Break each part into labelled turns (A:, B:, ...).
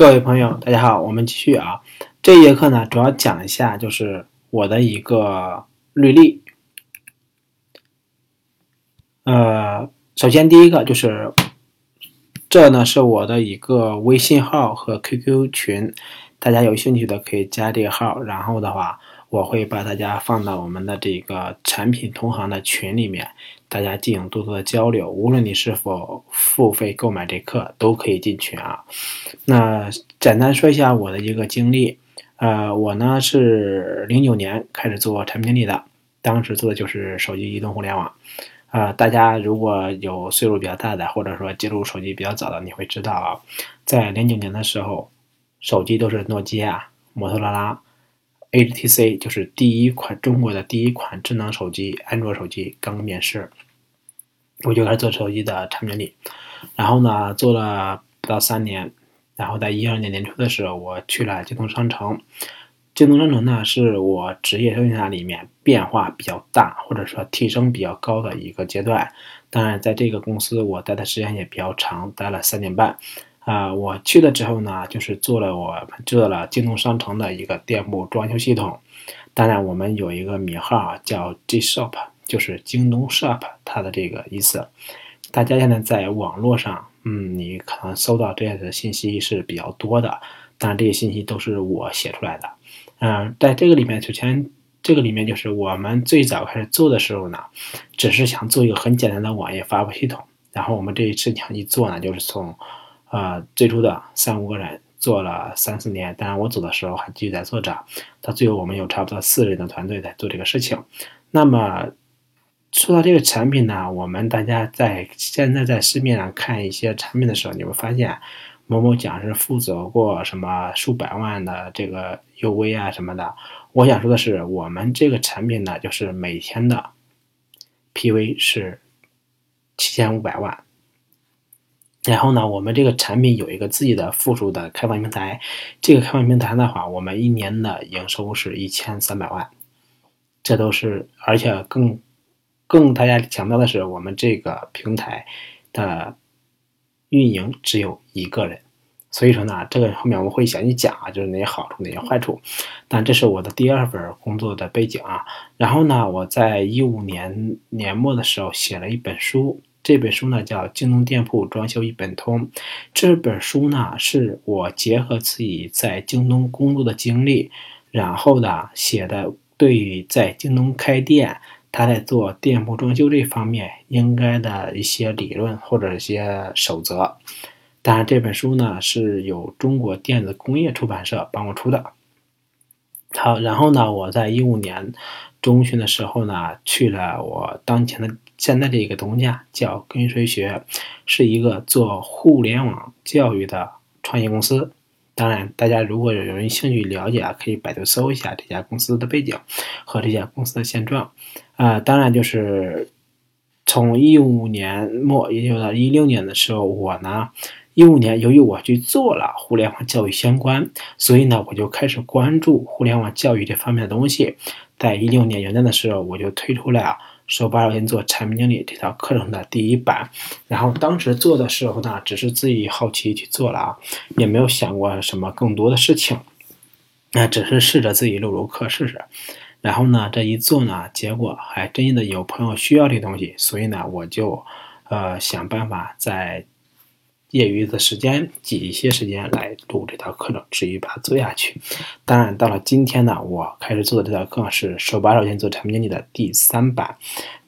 A: 各位朋友，大家好，我们继续啊。这节课呢，主要讲一下就是我的一个履历。呃，首先第一个就是，这呢是我的一个微信号和 QQ 群，大家有兴趣的可以加这个号，然后的话。我会把大家放到我们的这个产品同行的群里面，大家进行多多的交流。无论你是否付费购买这课，都可以进群啊。那简单说一下我的一个经历，呃，我呢是零九年开始做产品经理的，当时做的就是手机移动互联网。啊，大家如果有岁数比较大的，或者说接触手机比较早的，你会知道啊，在零九年的时候，手机都是诺基亚、摩托罗拉。HTC 就是第一款中国的第一款智能手机，安卓手机刚刚面世，我就开始做手机的产品经理，然后呢做了不到三年，然后在一二年年初的时候，我去了京东商城。京东商城呢是我职业生涯里面变化比较大，或者说提升比较高的一个阶段。当然，在这个公司我待的时间也比较长，待了三年半。啊，我去了之后呢，就是做了我做了京东商城的一个店铺装修系统。当然，我们有一个名号叫 G Shop，就是京东 Shop，它的这个意思。大家现在在网络上，嗯，你可能搜到这样的信息是比较多的，当然这些信息都是我写出来的。嗯，在这个里面，首先这个里面就是我们最早开始做的时候呢，只是想做一个很简单的网页发布系统。然后我们这一次想一做呢，就是从啊，最初的三五个人做了三四年，当然我走的时候还继续在做着。到最后，我们有差不多四人的团队在做这个事情。那么说到这个产品呢，我们大家在现在在市面上看一些产品的时候，你会发现某某讲是负责过什么数百万的这个 UV 啊什么的。我想说的是，我们这个产品呢，就是每天的 PV 是七千五百万。然后呢，我们这个产品有一个自己的附属的开放平台，这个开放平台的话，我们一年的营收是一千三百万，这都是，而且更更大家强调的是，我们这个平台的运营只有一个人，所以说呢，这个后面我会详细讲啊，就是哪些好处，哪些坏处。但这是我的第二份工作的背景啊。然后呢，我在一五年年末的时候写了一本书。这本书呢叫《京东店铺装修一本通》，这本书呢是我结合自己在京东工作的经历，然后呢写的对于在京东开店，他在做店铺装修这方面应该的一些理论或者一些守则。当然，这本书呢是由中国电子工业出版社帮我出的。好，然后呢，我在一五年中旬的时候呢去了我当前的。现在这个东家叫跟随学，是一个做互联网教育的创业公司。当然，大家如果有人兴趣了解啊，可以百度搜一下这家公司的背景和这家公司的现状。啊，当然就是从一五年末，也就到一六年的时候，我呢，一五年由于我去做了互联网教育相关，所以呢，我就开始关注互联网教育这方面的东西。在一六年元旦的时候，我就推出了。手把手先做产品经理这套课程的第一版，然后当时做的时候呢，只是自己好奇去做了啊，也没有想过什么更多的事情，那只是试着自己录录课试试。然后呢，这一做呢，结果还真的有朋友需要这东西，所以呢，我就呃想办法在。业余的时间挤一些时间来录这套课程，至于把它做下去。当然，到了今天呢，我开始做的这套课是手把手先做产品经理的第三版。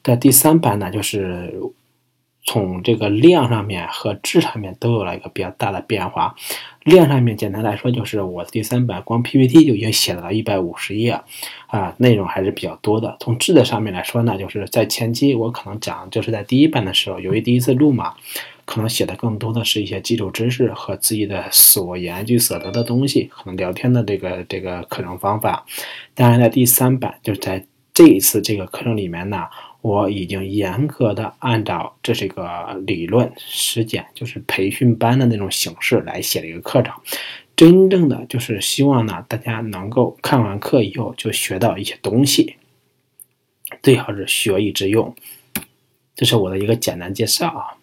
A: 的第三版呢，就是从这个量上面和质上面都有了一个比较大的变化。量上面简单来说，就是我第三版光 PPT 就已经写了一百五十页啊，内容还是比较多的。从质的上面来说呢，就是在前期我可能讲，就是在第一版的时候，由于第一次录嘛。可能写的更多的是一些基础知识和自己的所研究所得的东西，可能聊天的这个这个课程方法。当然，在第三版，就是在这一次这个课程里面呢，我已经严格的按照这是一个理论实践，就是培训班的那种形式来写了一个课程。真正的就是希望呢，大家能够看完课以后就学到一些东西，最好是学以致用。这是我的一个简单介绍啊。